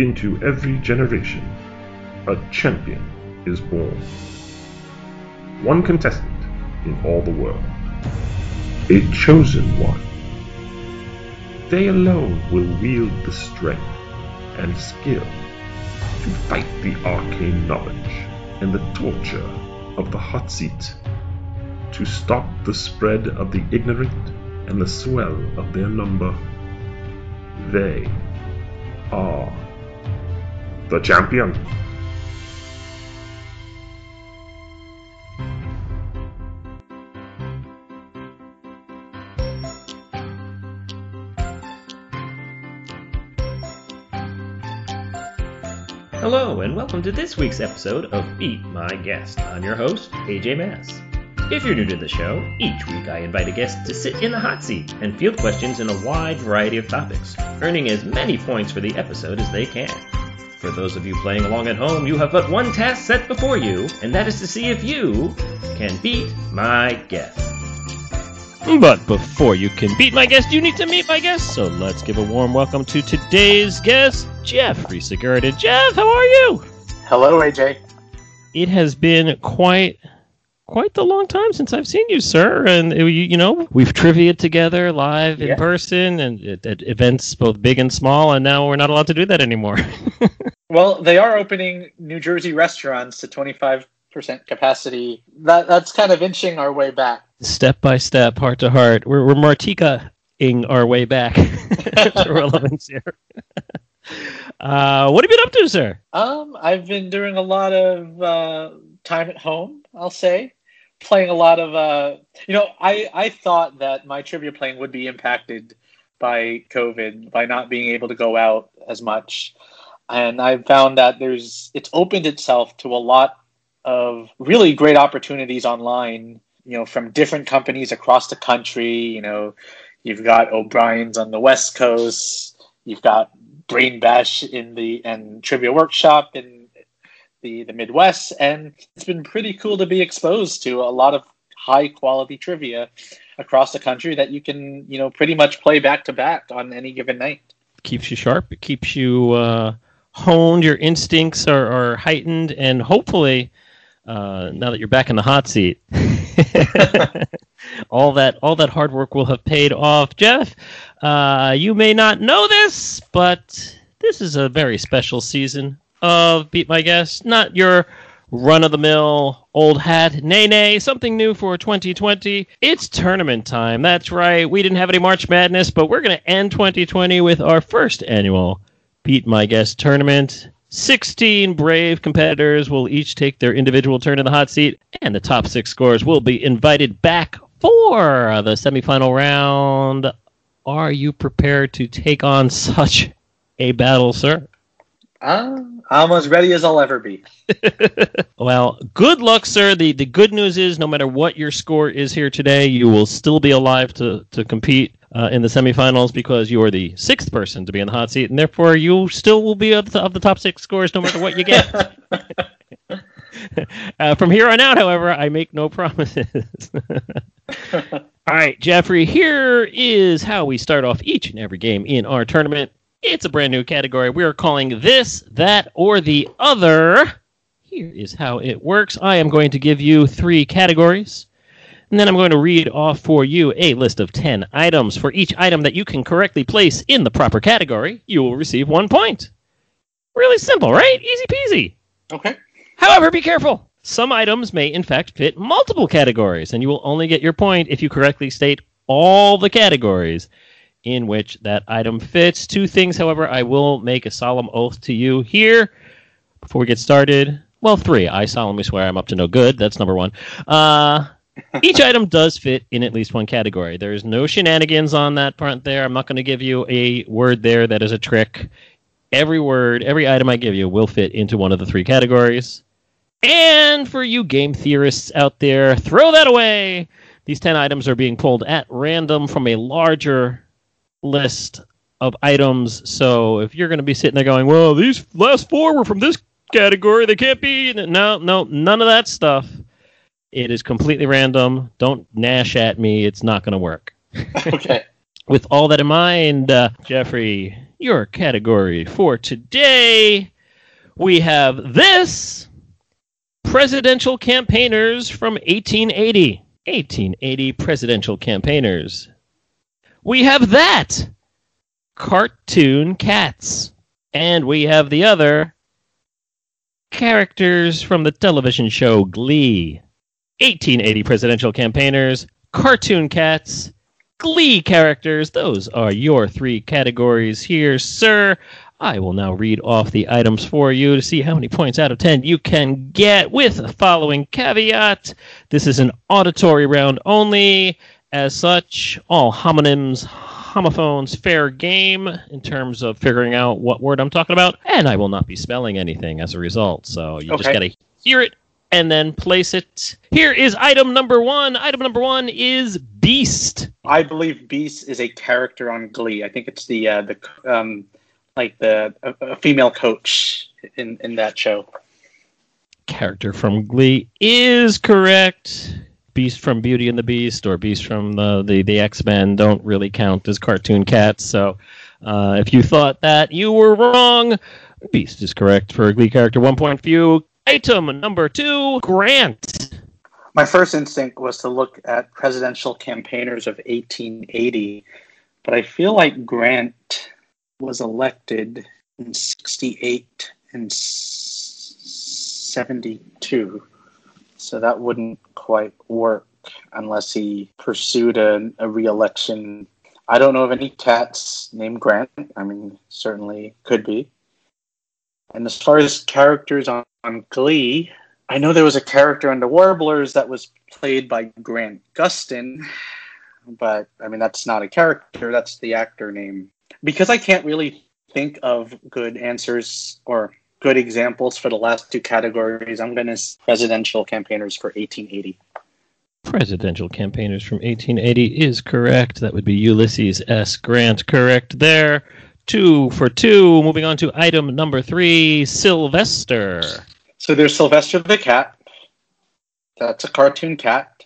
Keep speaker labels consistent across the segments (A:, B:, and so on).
A: into every generation, a champion is born. One contestant in all the world. A chosen one. They alone will wield the strength and skill to fight the arcane knowledge and the torture of the hot seat, to stop the spread of the ignorant and the swell of their number. They are the champion.
B: Hello, and welcome to this week's episode of Beat My Guest. I'm your host, AJ Mass. If you're new to the show, each week I invite a guest to sit in the hot seat and field questions in a wide variety of topics, earning as many points for the episode as they can. For those of you playing along at home, you have but one task set before you, and that is to see if you can beat my guest. But before you can beat my guest, you need to meet my guest. So let's give a warm welcome to today's guest, Jeffrey Segura. Jeff, how are you?
C: Hello, AJ.
B: It has been quite quite the long time since I've seen you, sir. And uh, you, know, we've trivia together live in person and at, at events both big and small. And now we're not allowed to do that anymore.
C: Well, they are opening New Jersey restaurants to 25% capacity. That that's kind of inching our way back.
B: step by step, heart to heart, we're we're Martika-ing our way back to relevance here. uh, what have you been up to, sir?
C: Um, I've been doing a lot of uh, time at home. I'll say, playing a lot of. Uh, you know, I I thought that my trivia playing would be impacted by COVID by not being able to go out as much, and I found that there's it's opened itself to a lot of really great opportunities online. You know, from different companies across the country. You know, you've got O'Brien's on the West Coast. You've got Brain Bash in the and Trivia Workshop in the the Midwest, and it's been pretty cool to be exposed to a lot of high quality trivia across the country that you can you know pretty much play back to back on any given night.
B: keeps you sharp. It keeps you uh, honed. Your instincts are, are heightened, and hopefully, uh, now that you're back in the hot seat, all that all that hard work will have paid off. Jeff, uh, you may not know this, but this is a very special season Uh, of Beat My Guest. Not your run of the mill old hat. Nay, nay, something new for 2020. It's tournament time. That's right. We didn't have any March Madness, but we're going to end 2020 with our first annual Beat My Guest tournament. 16 brave competitors will each take their individual turn in the hot seat, and the top six scores will be invited back for the semifinal round. Are you prepared to take on such a battle, sir?
C: Uh, I'm as ready as I'll ever be.
B: Well, good luck, sir. The the good news is, no matter what your score is here today, you will still be alive to to compete uh, in the semifinals because you are the sixth person to be in the hot seat, and therefore you still will be of the, of the top six scores, no matter what you get. uh, from here on out, however, I make no promises. All right, Jeffrey. Here is how we start off each and every game in our tournament. It's a brand new category. We are calling this, that, or the other. Here is how it works. I am going to give you three categories, and then I'm going to read off for you a list of 10 items. For each item that you can correctly place in the proper category, you will receive one point. Really simple, right? Easy peasy.
C: okay.
B: However, be careful. Some items may, in fact, fit multiple categories, and you will only get your point if you correctly state all the categories in which that item fits. Two things, however, I will make a solemn oath to you here before we get started. Well, three. I solemnly swear I'm up to no good. That's number one. Uh, each item does fit in at least one category. There's no shenanigans on that front there. I'm not going to give you a word there that is a trick. Every word, every item I give you will fit into one of the three categories. And for you game theorists out there, throw that away. These 10 items are being pulled at random from a larger list of items. So if you're going to be sitting there going, well, these last four were from this category, they can't be. No, no, none of that stuff. It is completely random. Don't gnash at me. It's not going to work.
C: Okay.
B: With all that in mind, uh, Jeffrey, your category for today. We have this presidential campaigners from 1880. 1880 presidential campaigners. We have that cartoon cats. And we have the other characters from the television show Glee. 1880 presidential campaigners, cartoon cats, Glee characters. Those are your three categories here, sir. I will now read off the items for you to see how many points out of 10 you can get with the following caveat. This is an auditory round only. As such, all homonyms, homophones, fair game in terms of figuring out what word I'm talking about. And I will not be spelling anything as a result. So you just got to hear it and then place it. Here is item number one. Item number one is Beast.
C: I believe Beast is a character on Glee. I think it's the uh, the um, like the a, a female coach in in that show.
B: character from Glee is correct. Beast from Beauty and the Beast or Beast from the the, the X Men don't really count as cartoon cats. So uh, if you thought that, you were wrong. Beast is correct for a Glee character. One point you. Item number two, Grant.
C: My first instinct was to look at presidential campaigners of 1880, but I feel like Grant was elected in 68 and 72. So that wouldn't quite work unless he pursued a, a re-election. I don't know of any cats named Grant. I mean, certainly could be. And as far as characters on, on Glee, I know there was a character in the Warblers that was played by Grant Gustin, but I mean that's not a character, that's the actor name. Because I can't really think of good answers or good examples for the last two categories, I'm going to presidential campaigners for 1880.
B: Presidential campaigners from 1880 is correct. That would be Ulysses S. Grant. Correct there. Two for two. Moving on to item number three, Sylvester.
C: So there's Sylvester the cat. That's a cartoon cat.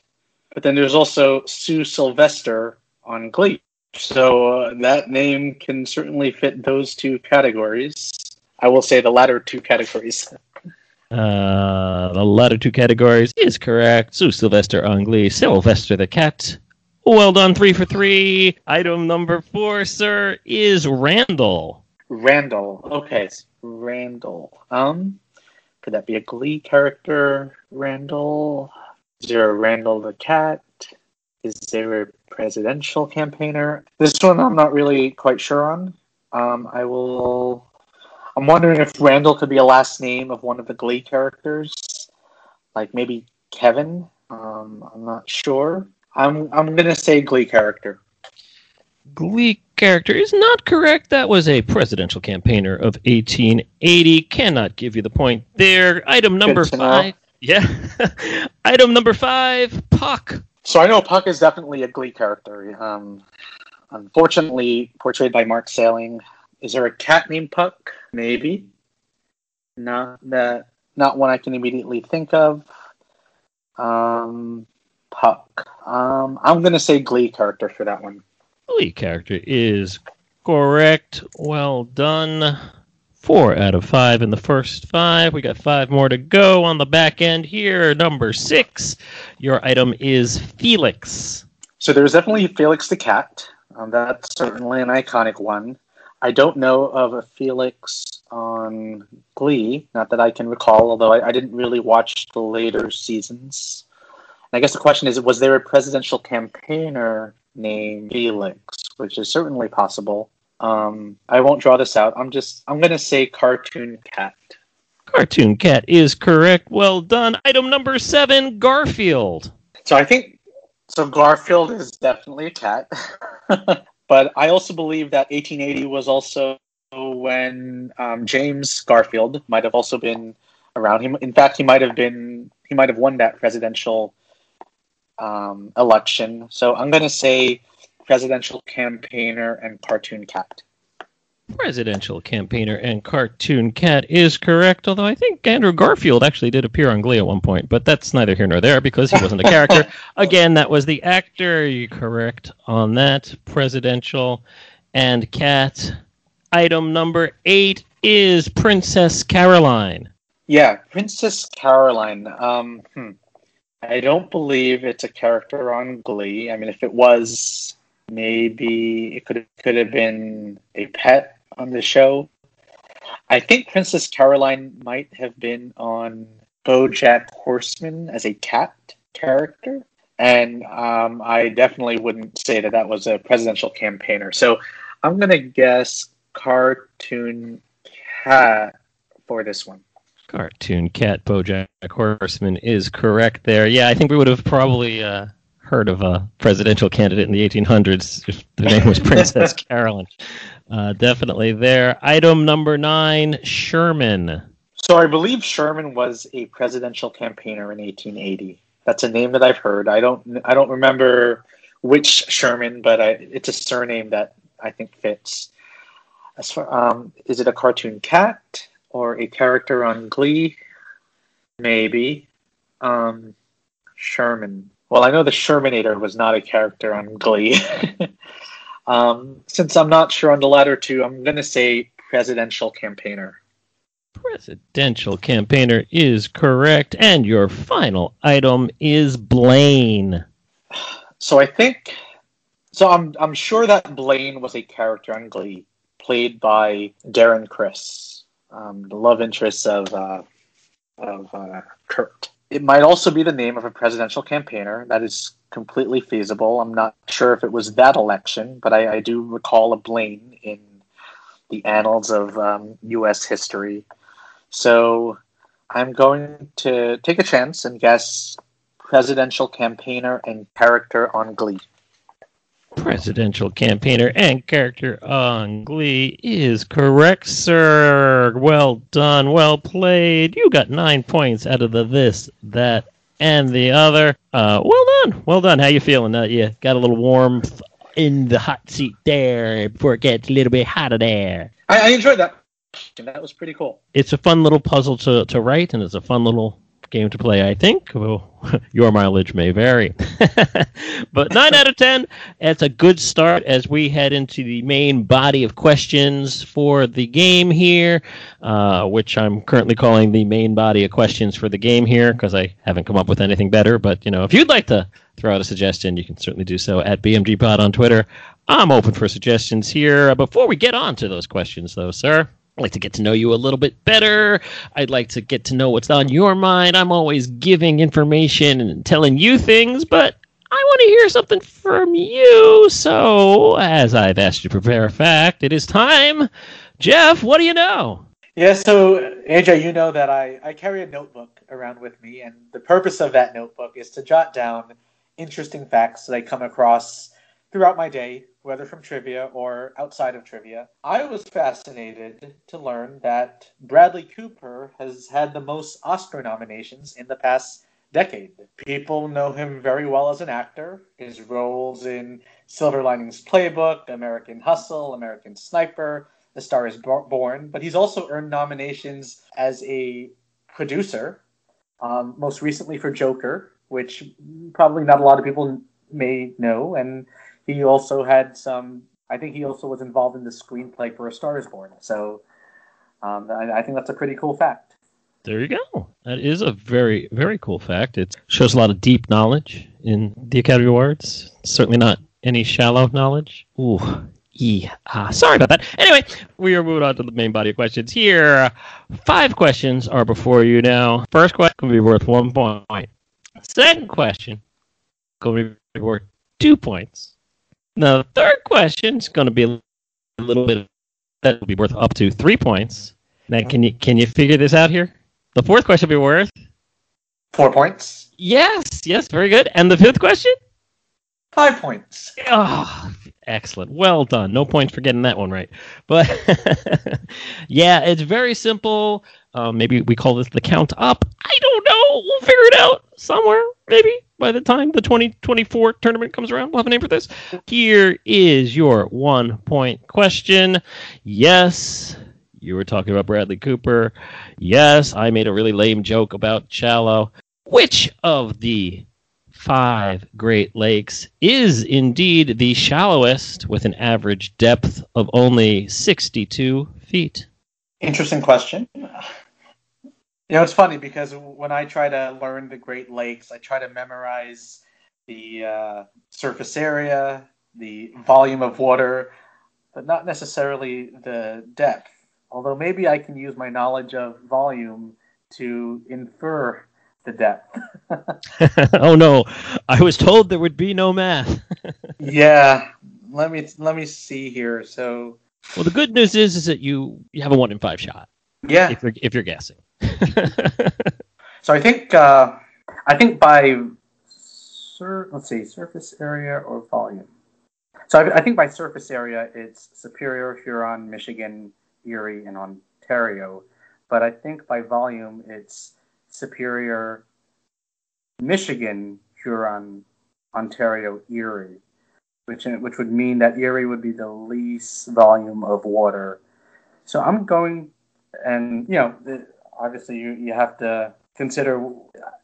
C: But then there's also Sue Sylvester on Glee. So uh, that name can certainly fit those two categories. I will say the latter two categories.
B: Uh, the latter two categories is correct. So Sylvester on Glee, Sylvester the cat. Well done, three for three. Item number four, sir, is Randall.
C: Randall. Okay, Randall. Um, could that be a Glee character? Randall. Is there a Randall the cat? Is there a presidential campaigner? This one I'm not really quite sure on. Um, I will. I'm wondering if Randall could be a last name of one of the Glee characters, like maybe Kevin. Um, I'm not sure. I'm I'm gonna say Glee character.
B: Glee character is not correct. That was a presidential campaigner of 1880. Cannot give you the point there. Item number
C: to know.
B: five. Yeah. Item number five, Puck.
C: So I know Puck is definitely a Glee character. Um, unfortunately, portrayed by Mark Salling. Is there a cat named Puck? Maybe. Not that. Not one I can immediately think of. Um, Puck. Um, I'm gonna say Glee character for that one.
B: Glee character is correct. Well done. Four out of five in the first five. We got five more to go on the back end here. Number six. Your item is Felix.
C: So there's definitely Felix the cat. Um, that's certainly an iconic one. I don't know of a Felix on Glee, not that I can recall, although I, I didn't really watch the later seasons. And I guess the question is was there a presidential campaigner named Felix, which is certainly possible. Um, I won't draw this out. I'm just, I'm going to say cartoon cat.
B: Cartoon Cat is correct. Well done. Item number seven, Garfield.
C: So I think so. Garfield is definitely a cat, but I also believe that 1880 was also when um, James Garfield might have also been around. Him, in fact, he might have been. He might have won that presidential um, election. So I'm going to say presidential campaigner and cartoon cat.
B: Presidential campaigner and cartoon cat is correct, although I think Andrew Garfield actually did appear on Glee at one point, but that's neither here nor there because he wasn't a character. Again, that was the actor. You're correct on that. Presidential and cat. item number eight is Princess Caroline.
C: Yeah, Princess Caroline. Um, hmm. I don't believe it's a character on Glee. I mean, if it was, maybe it could could have been a pet on the show. I think Princess Caroline might have been on BoJack Horseman as a cat character, and um, I definitely wouldn't say that that was a presidential campaigner. So I'm gonna guess cartoon cat for this one.
B: Cartoon cat BoJack Horseman is correct there. Yeah, I think we would have probably uh, heard of a presidential candidate in the 1800s if the name was Princess Carolyn. Uh, definitely there. Item number nine, Sherman.
C: So I believe Sherman was a presidential campaigner in 1880. That's a name that I've heard. I don't I don't remember which Sherman, but I, it's a surname that I think fits. As far, um, is it a cartoon cat or a character on Glee? Maybe. Um, Sherman. Well, I know the Shermanator was not a character on Glee. um, since I'm not sure on the latter two, I'm going to say presidential campaigner.
B: Presidential campaigner is correct. And your final item is Blaine.
C: So I think. So I'm I'm sure that Blaine was a character on Glee, played by Darren Criss, um, the love interest of uh, of uh, Kurt. It might also be the name of a presidential campaigner. That is completely feasible. I'm not sure if it was that election, but I, I do recall a Blaine in the annals of um, U.S. history. So I'm going to take a chance and guess presidential campaigner and character on Glee.
B: Presidential campaigner and character on Glee is correct, sir. Well done, well played. You got nine points out of the this, that, and the other. Uh, well done, well done. How you feeling? Uh, you got a little warmth in the hot seat there before it gets a little bit hotter there.
C: I, I enjoyed that. That was pretty cool.
B: It's a fun little puzzle to, to write, and it's a fun little game to play, I think. Well, your mileage may vary. but 9 out of 10, it's a good start as we head into the main body of questions for the game here, uh, which I'm currently calling the main body of questions for the game here because I haven't come up with anything better. But, you know, if you'd like to throw out a suggestion, you can certainly do so at BMGPod on Twitter. I'm open for suggestions here. Before we get on to those questions, though, sir, I'd like to get to know you a little bit better. I'd like to get to know what's on your mind. I'm always giving information and telling you things, but I want to hear something from you. So, as I've asked you to prepare a fact, it is time. Jeff, what do you know?
C: Yeah, so AJ, you know that I, I carry a notebook around with me, and the purpose of that notebook is to jot down interesting facts that I come across throughout my day, whether from trivia or outside of trivia. I was fascinated to learn that Bradley Cooper has had the most Oscar nominations in the past decade. People know him very well as an actor. His roles in Silver Linings Playbook, American Hustle, American Sniper, The Star is Born, but he's also earned nominations as a producer, um, most recently for Joker, which probably not a lot of people may know, and he also had some. I think he also was involved in the screenplay for A Star Is Born. So um, I, I think that's a pretty cool fact.
B: There you go. That is a very, very cool fact. It shows a lot of deep knowledge in the Academy Awards. Certainly not any shallow knowledge. Ooh, e. Ah, sorry about that. Anyway, we are moving on to the main body of questions here. Five questions are before you now. First question will be worth one point. Second question to be worth two points. Now, the third question is going to be a little bit that will be worth up to three points. Now, can you can you figure this out here? The fourth question will be worth
C: four points.
B: Yes, yes, very good. And the fifth question,
C: five points.
B: Oh, excellent. Well done. No points for getting that one right. But yeah, it's very simple. Um, maybe we call this the count up. I don't know. We'll figure it out somewhere, maybe by the time the 2024 tournament comes around. We'll have a name for this. Here is your one point question. Yes, you were talking about Bradley Cooper. Yes, I made a really lame joke about Shallow. Which of the five Great Lakes is indeed the shallowest with an average depth of only 62 feet?
C: Interesting question. You know, it's funny because when I try to learn the Great Lakes, I try to memorize the uh, surface area, the volume of water, but not necessarily the depth. Although maybe I can use my knowledge of volume to infer the depth.
B: oh no, I was told there would be no math.
C: yeah, let me let me see here. So,
B: well, the good news is is that you you have a one in five shot.
C: Yeah,
B: if you're if you're guessing.
C: So I think uh, I think by sur- let's see surface area or volume. So I, I think by surface area it's Superior, Huron, Michigan, Erie, and Ontario. But I think by volume it's Superior, Michigan, Huron, Ontario, Erie, which which would mean that Erie would be the least volume of water. So I'm going, and you know, obviously you, you have to consider.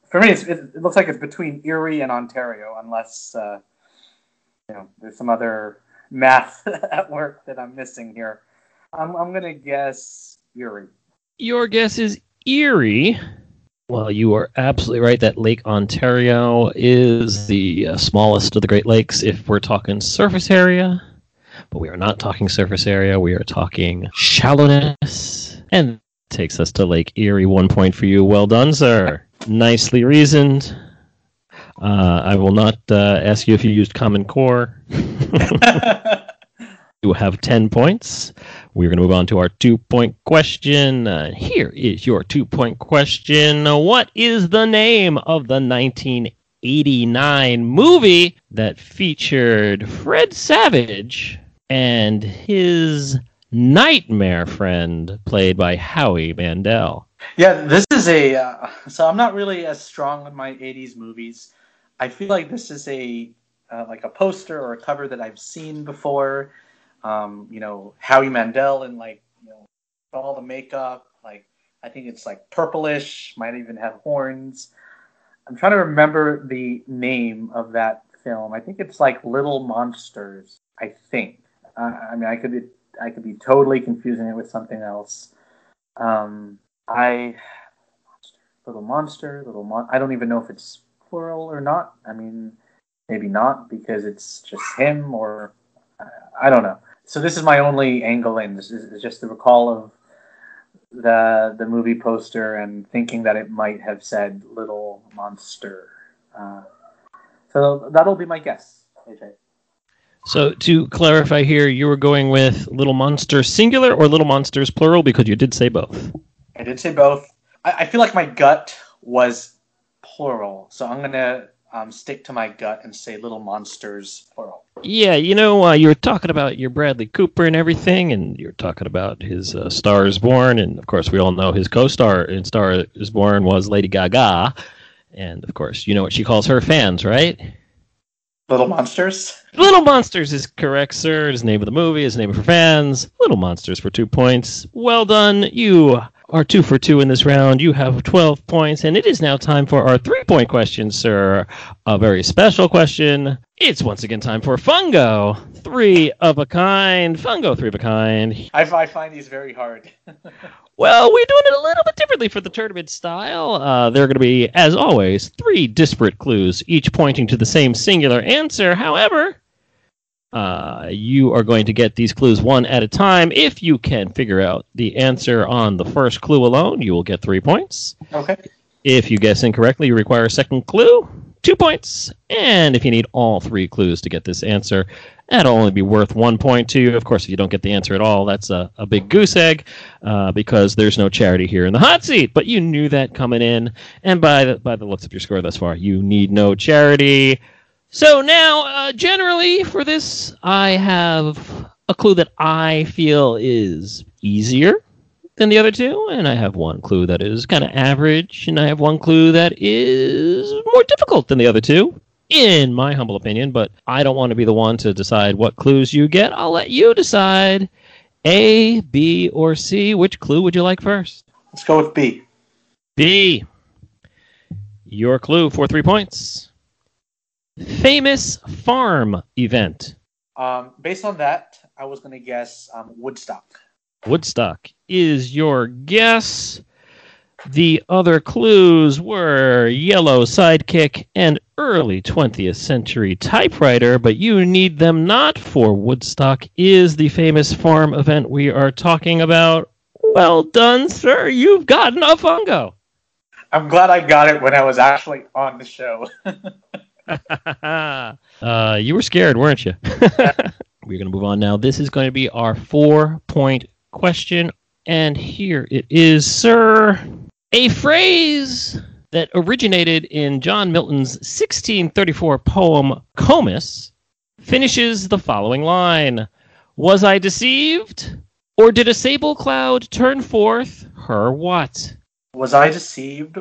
C: For me, it, it, looks like it's between Erie and Ontario, unless uh, you know there's some other math at work that I'm missing here. I'm I'm gonna guess Erie.
B: Your guess is Erie. Well, you are absolutely right that Lake Ontario is the uh, smallest of the Great Lakes if we're talking surface area. But we are not talking surface area, we are talking shallowness. And takes us to Lake Erie. One point for you. Well done, sir. Nicely reasoned. Uh, I will not uh, ask you if you used Common Core. you have 10 points. We're going to move on to our two point question. Uh, here is your two point question. What is the name of the 1989 movie that featured Fred Savage and his nightmare friend, played by Howie Mandel?
C: Yeah, this is a. Uh, so I'm not really as strong on my 80s movies. I feel like this is a uh, like a poster or a cover that I've seen before um, you know, Howie Mandel and like, you know, all the makeup. Like, I think it's like purplish, might even have horns. I'm trying to remember the name of that film. I think it's like Little Monsters. I think. Uh, I mean, I could I could be totally confusing it with something else. Um, I little monster, little mon. I don't even know if it's plural or not. I mean, maybe not because it's just him, or I don't know so this is my only angle in this is just the recall of the the movie poster and thinking that it might have said little monster uh, so that'll be my guess AJ.
B: So to clarify here you were going with little monster singular or little monsters plural because you did say both
C: i did say both i, I feel like my gut was plural so i'm gonna um, stick to my gut and say little monsters plural.
B: Yeah, you know, uh, you were talking about your Bradley Cooper and everything, and you're talking about his uh, Star is Born, and of course, we all know his co-star in Star is Born was Lady Gaga, and of course, you know what she calls her fans, right?
C: Little Monsters.
B: Little Monsters is correct, sir. His name of the movie, his name of her fans. Little Monsters for two points. Well done. You are two for two in this round. You have 12 points, and it is now time for our three point question, sir. A very special question. It's once again time for Fungo, three of a kind. Fungo, three of a kind.
C: I, I find these very hard.
B: well, we're doing it a little bit differently for the tournament style. Uh, there are going to be, as always, three disparate clues, each pointing to the same singular answer. However, uh, you are going to get these clues one at a time. If you can figure out the answer on the first clue alone, you will get three points.
C: Okay.
B: If you guess incorrectly, you require a second clue, two points. And if you need all three clues to get this answer, that'll only be worth one point to you. Of course, if you don't get the answer at all, that's a, a big goose egg uh, because there's no charity here in the hot seat. But you knew that coming in, and by the, by the looks of your score thus far, you need no charity. So now, uh, generally for this, I have a clue that I feel is easier than the other two, and I have one clue that is kind of average, and I have one clue that is more difficult than the other two, in my humble opinion. But I don't want to be the one to decide what clues you get. I'll let you decide. A, B, or C. Which clue would you like first?
C: Let's go with B.
B: B. Your clue for three points famous farm event?
C: Um, based on that, I was going to guess um, Woodstock.
B: Woodstock is your guess. The other clues were yellow sidekick and early 20th century typewriter, but you need them not for Woodstock is the famous farm event we are talking about. Well done, sir. You've gotten a fungo.
C: I'm glad I got it when I was actually on the show.
B: uh, you were scared, weren't you? We're going to move on now. This is going to be our four point question. And here it is, sir. A phrase that originated in John Milton's 1634 poem Comus finishes the following line Was I deceived? Or did a sable cloud turn forth her what?
C: Was I deceived?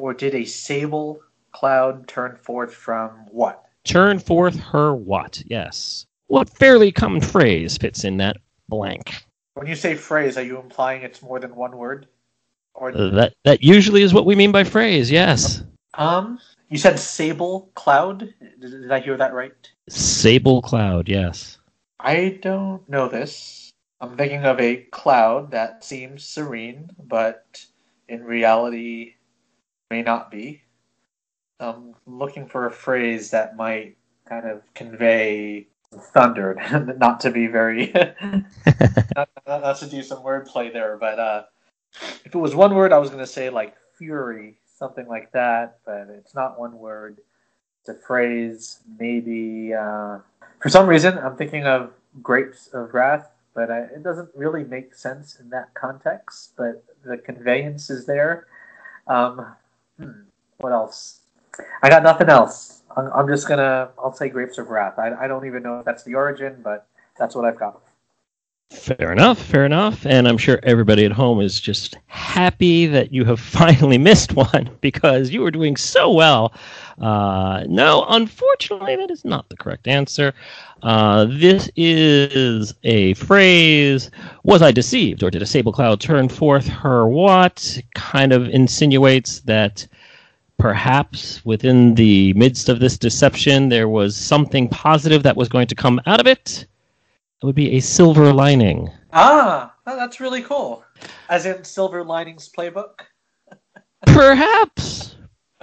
C: Or did a sable cloud turn forth from what?
B: Turn forth her what? Yes. What fairly common phrase fits in that blank?
C: When you say phrase, are you implying it's more than one word?
B: Or uh, that that usually is what we mean by phrase. Yes.
C: Um, you said sable cloud. Did, did I hear that right?
B: Sable cloud. Yes.
C: I don't know this. I'm thinking of a cloud that seems serene, but in reality may not be. I'm looking for a phrase that might kind of convey thunder, not to be very, not, not, to do some wordplay there, but uh, if it was one word, I was going to say like fury, something like that, but it's not one word. It's a phrase, maybe. Uh, for some reason, I'm thinking of grapes of wrath, but I, it doesn't really make sense in that context. But the conveyance is there. Um, hmm, what else? I got nothing else. I'm, just gonna. I'll say grapes of wrath. I, I don't even know if that's the origin, but that's what I've got.
B: Fair enough, fair enough. And I'm sure everybody at home is just happy that you have finally missed one because you were doing so well. Uh, no, unfortunately, that is not the correct answer. Uh, this is a phrase Was I deceived, or did a sable cloud turn forth her what? Kind of insinuates that perhaps within the midst of this deception there was something positive that was going to come out of it it would be a silver lining.
C: Ah, that's really cool. As in Silver Linings Playbook?
B: perhaps.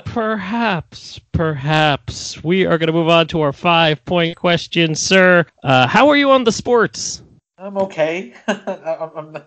B: Perhaps. Perhaps. We are going to move on to our five point question, sir. Uh, how are you on the sports?
C: I'm okay. I'm,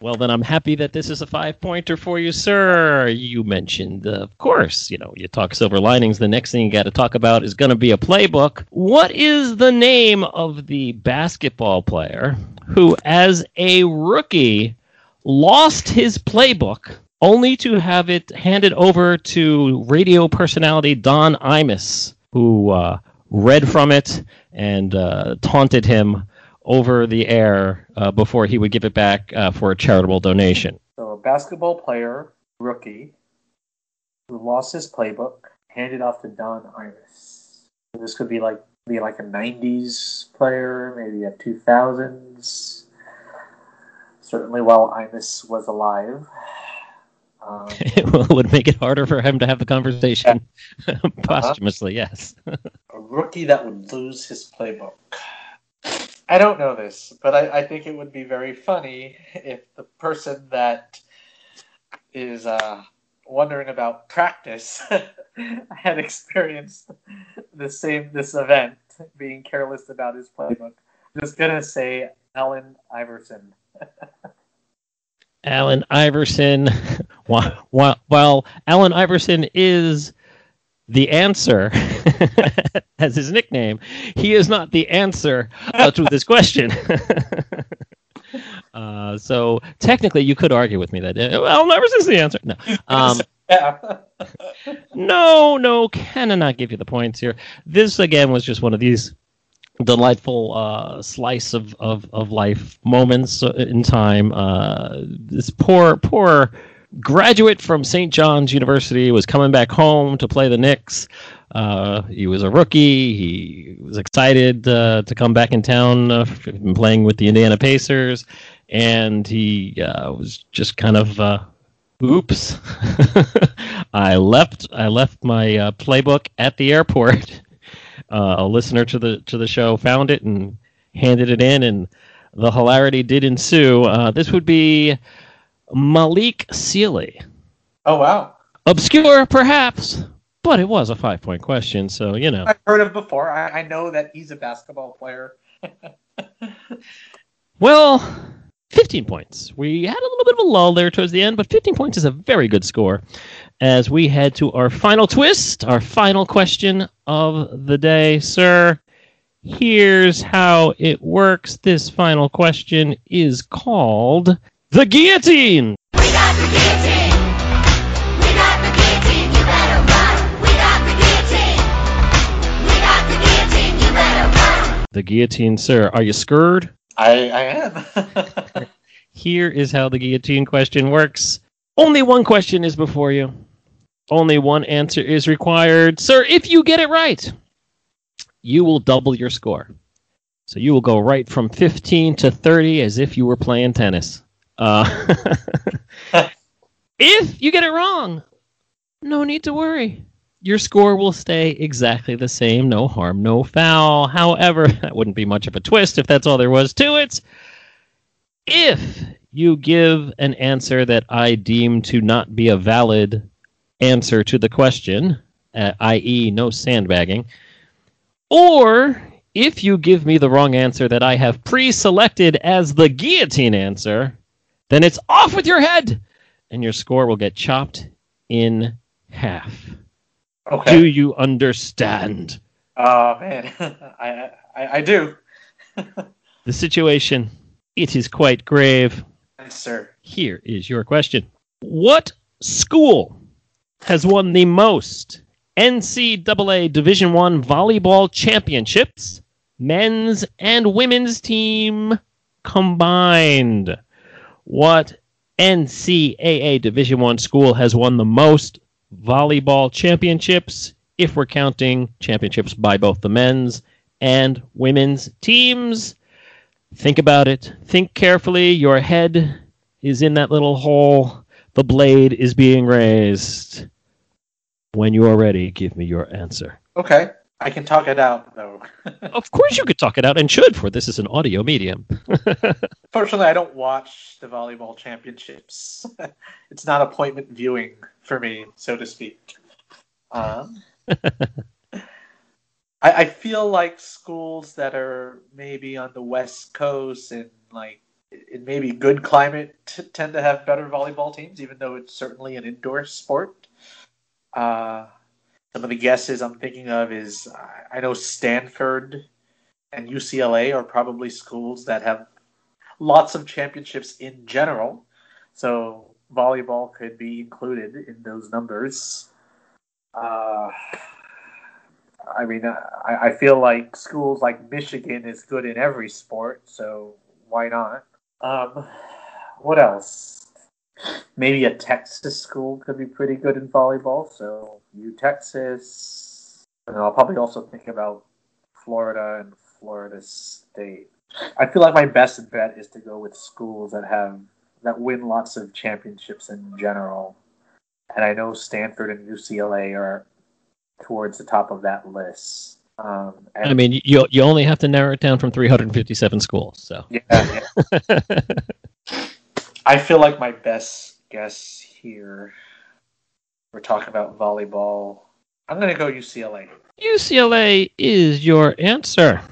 B: well, then I'm happy that this is a five pointer for you, sir. You mentioned, uh, of course, you know, you talk silver linings. The next thing you got to talk about is going to be a playbook. What is the name of the basketball player who, as a rookie, lost his playbook only to have it handed over to radio personality Don Imus, who uh, read from it and uh, taunted him over the air uh, before he would give it back uh, for a charitable donation.
C: So, a basketball player, rookie, who lost his playbook, handed off to Don Imus. So this could be like be like a '90s player, maybe a 2000s. Certainly, while Imus was alive.
B: Um, it would make it harder for him to have the conversation yeah. posthumously. Uh-huh. Yes,
C: a rookie that would lose his playbook. I don't know this, but I, I think it would be very funny if the person that is uh, wondering about practice had experienced the same this event, being careless about his playbook. I'm just gonna say Allen Iverson.
B: Allen Iverson. While, while, while Allen Iverson is the answer as his nickname. He is not the answer uh, to this question. uh, so technically, you could argue with me that uh, well, never since the answer. No, um, no, no. Can I not give you the points here? This again was just one of these delightful uh, slice of, of, of life moments in time. Uh, this poor, poor graduate from St. John's University, was coming back home to play the Knicks. Uh, he was a rookie. He was excited uh, to come back in town, uh, playing with the Indiana Pacers, and he uh, was just kind of, uh, oops, I left I left my uh, playbook at the airport. A listener to the to the show found it and handed it in, and the hilarity did ensue. This would be Malik Sealy.
C: Oh wow!
B: Obscure, perhaps, but it was a five point question, so you know.
C: I've heard of before. I, I know that he's a basketball player.
B: well, 15 points. We had a little bit of a lull there towards the end, but 15 points is a very good score. As we head to our final twist, our final question of the day, sir. Here's how it works. This final question is called The Guillotine.
D: We got the guillotine. We got the guillotine. You better run. We got the guillotine. We got the guillotine. You better run.
B: The Guillotine, sir. Are you scared?
C: I I am.
B: Here is how the guillotine question works. Only one question is before you. Only one answer is required. Sir, if you get it right, you will double your score. So you will go right from 15 to 30 as if you were playing tennis. Uh, if you get it wrong, no need to worry. Your score will stay exactly the same. No harm, no foul. However, that wouldn't be much of a twist if that's all there was to it. If you give an answer that I deem to not be a valid answer to the question, uh, i.e., no sandbagging, or if you give me the wrong answer that I have pre selected as the guillotine answer, then it's off with your head and your score will get chopped in half.
C: okay.
B: Do you understand
C: Oh man, I, I I do.
B: the situation? It is quite grave.
C: Yes, sir.
B: Here is your question. What school has won the most NCAA Division One volleyball championships, men's and women's team combined? What NCAA Division One school has won the most volleyball championships, if we're counting championships by both the men's and women's teams? Think about it. Think carefully. Your head is in that little hole. The blade is being raised. When you are ready, give me your answer.
C: Okay, I can talk it out though.
B: Of course, you could talk it out and should, for this is an audio medium.
C: Fortunately, I don't watch the volleyball championships. it's not appointment viewing for me, so to speak. Um, I, I feel like schools that are maybe on the west coast and like in maybe good climate t- tend to have better volleyball teams, even though it's certainly an indoor sport. Uh, some of the guesses I'm thinking of is I- know Stanford and UCLA are probably schools that have lots of championships in general. So volleyball could be included in those numbers. Uh, I mean, I, I feel like schools like Michigan is good in every sport, so why not? Um, what else? Maybe a Texas school could be pretty good in volleyball. So U Texas. And I'll probably also think about Florida and Florida State. I feel like my best bet is to go with schools that have that win lots of championships in general. And I know Stanford and UCLA are towards the top of that list. Um,
B: I mean, you you only have to narrow it down from 357 schools. So
C: yeah, yeah. I feel like my best guess here. We're talking about volleyball. I'm gonna go UCLA.
B: UCLA is your answer.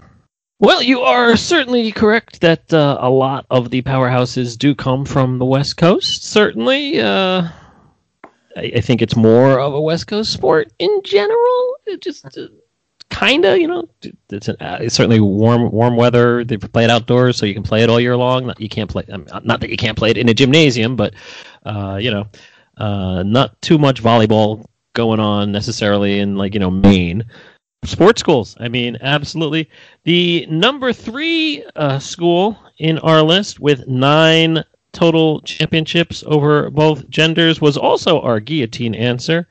B: Well, you are certainly correct that uh, a lot of the powerhouses do come from the West Coast. Certainly, uh, I, I think it's more of a West Coast sport in general. It just uh, kind of, you know, it's, an, uh, it's certainly warm, warm weather. They play it outdoors, so you can play it all year long. You can't play, not that you can't play it in a gymnasium, but uh, you know, uh, not too much volleyball going on necessarily in like you know Maine. Sports schools. I mean, absolutely. The number three uh, school in our list with nine total championships over both genders was also our guillotine answer.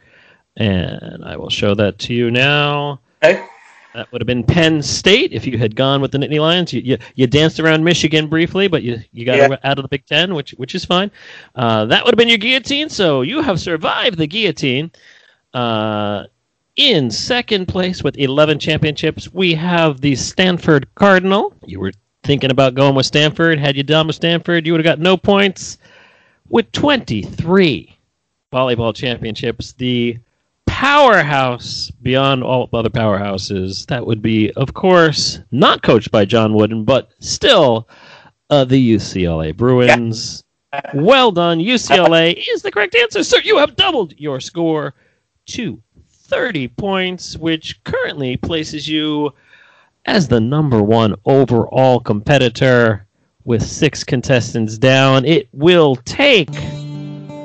B: And I will show that to you now.
C: Okay.
B: That would have been Penn State if you had gone with the Nittany Lions. You, you, you danced around Michigan briefly, but you, you got
C: Yeah.
B: out of the Big Ten, which which is fine. Uh, that would have been your guillotine. So you have survived the guillotine. Uh, in second place with 11 championships, we have the Stanford Cardinal. You were thinking about going with Stanford. Had you done with Stanford, you would have got no points. With 23 volleyball championships, the powerhouse beyond all other powerhouses. That would be, of course, not coached by John Wooden, but still uh, the UCLA Bruins. Well done. UCLA is the correct answer. Sir, you have doubled your score to 30 points, which currently places you as the number one overall competitor with six contestants down. It will take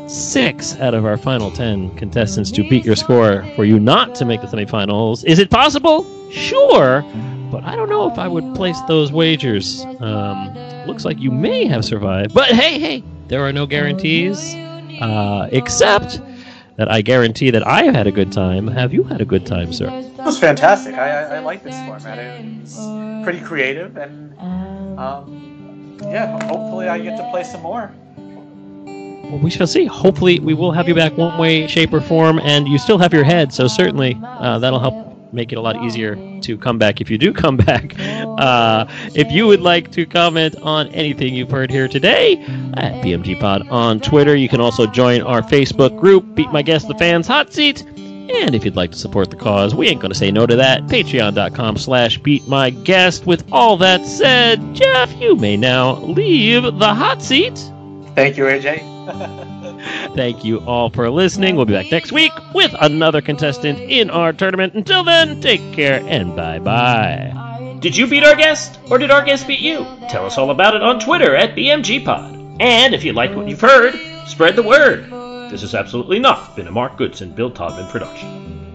B: six out of our final 10 contestants to beat your score for you not to make the semifinals. Is it possible? Sure, but I don't know if I would place those wagers. Um, looks like you may have survived, but hey, hey, there are no guarantees, uh, except that I guarantee that I have had a good time. Have you had a good time, sir?
C: It was fantastic. I, I, I like this format. It's pretty creative, and um, yeah, hopefully I get to play some more.
B: Well, we shall see. Hopefully, we will have you back one way, shape, or form, and you still have your head, so certainly uh, that'll help make it a lot easier to come back if you do come back. Uh, if you would like to comment on anything you've heard here today, at BMG Pod on Twitter, you can also join our Facebook group, Beat My Guest, the Fans Hot Seat. And if you'd like to support the cause, we ain't going to say no to that. Patreon.com slash Beat My Guest. With all that said, Jeff, you may now leave the hot seat.
C: Thank you, AJ.
B: Thank you all for listening. We'll be back next week with another contestant in our tournament. Until then, take care and bye bye.
E: Did you beat our guest, or did our guest beat you? Tell us all about it on Twitter at BMGPod. And if you like what you've heard, spread the word. This has absolutely not been a Mark Goodson Bill Todman production.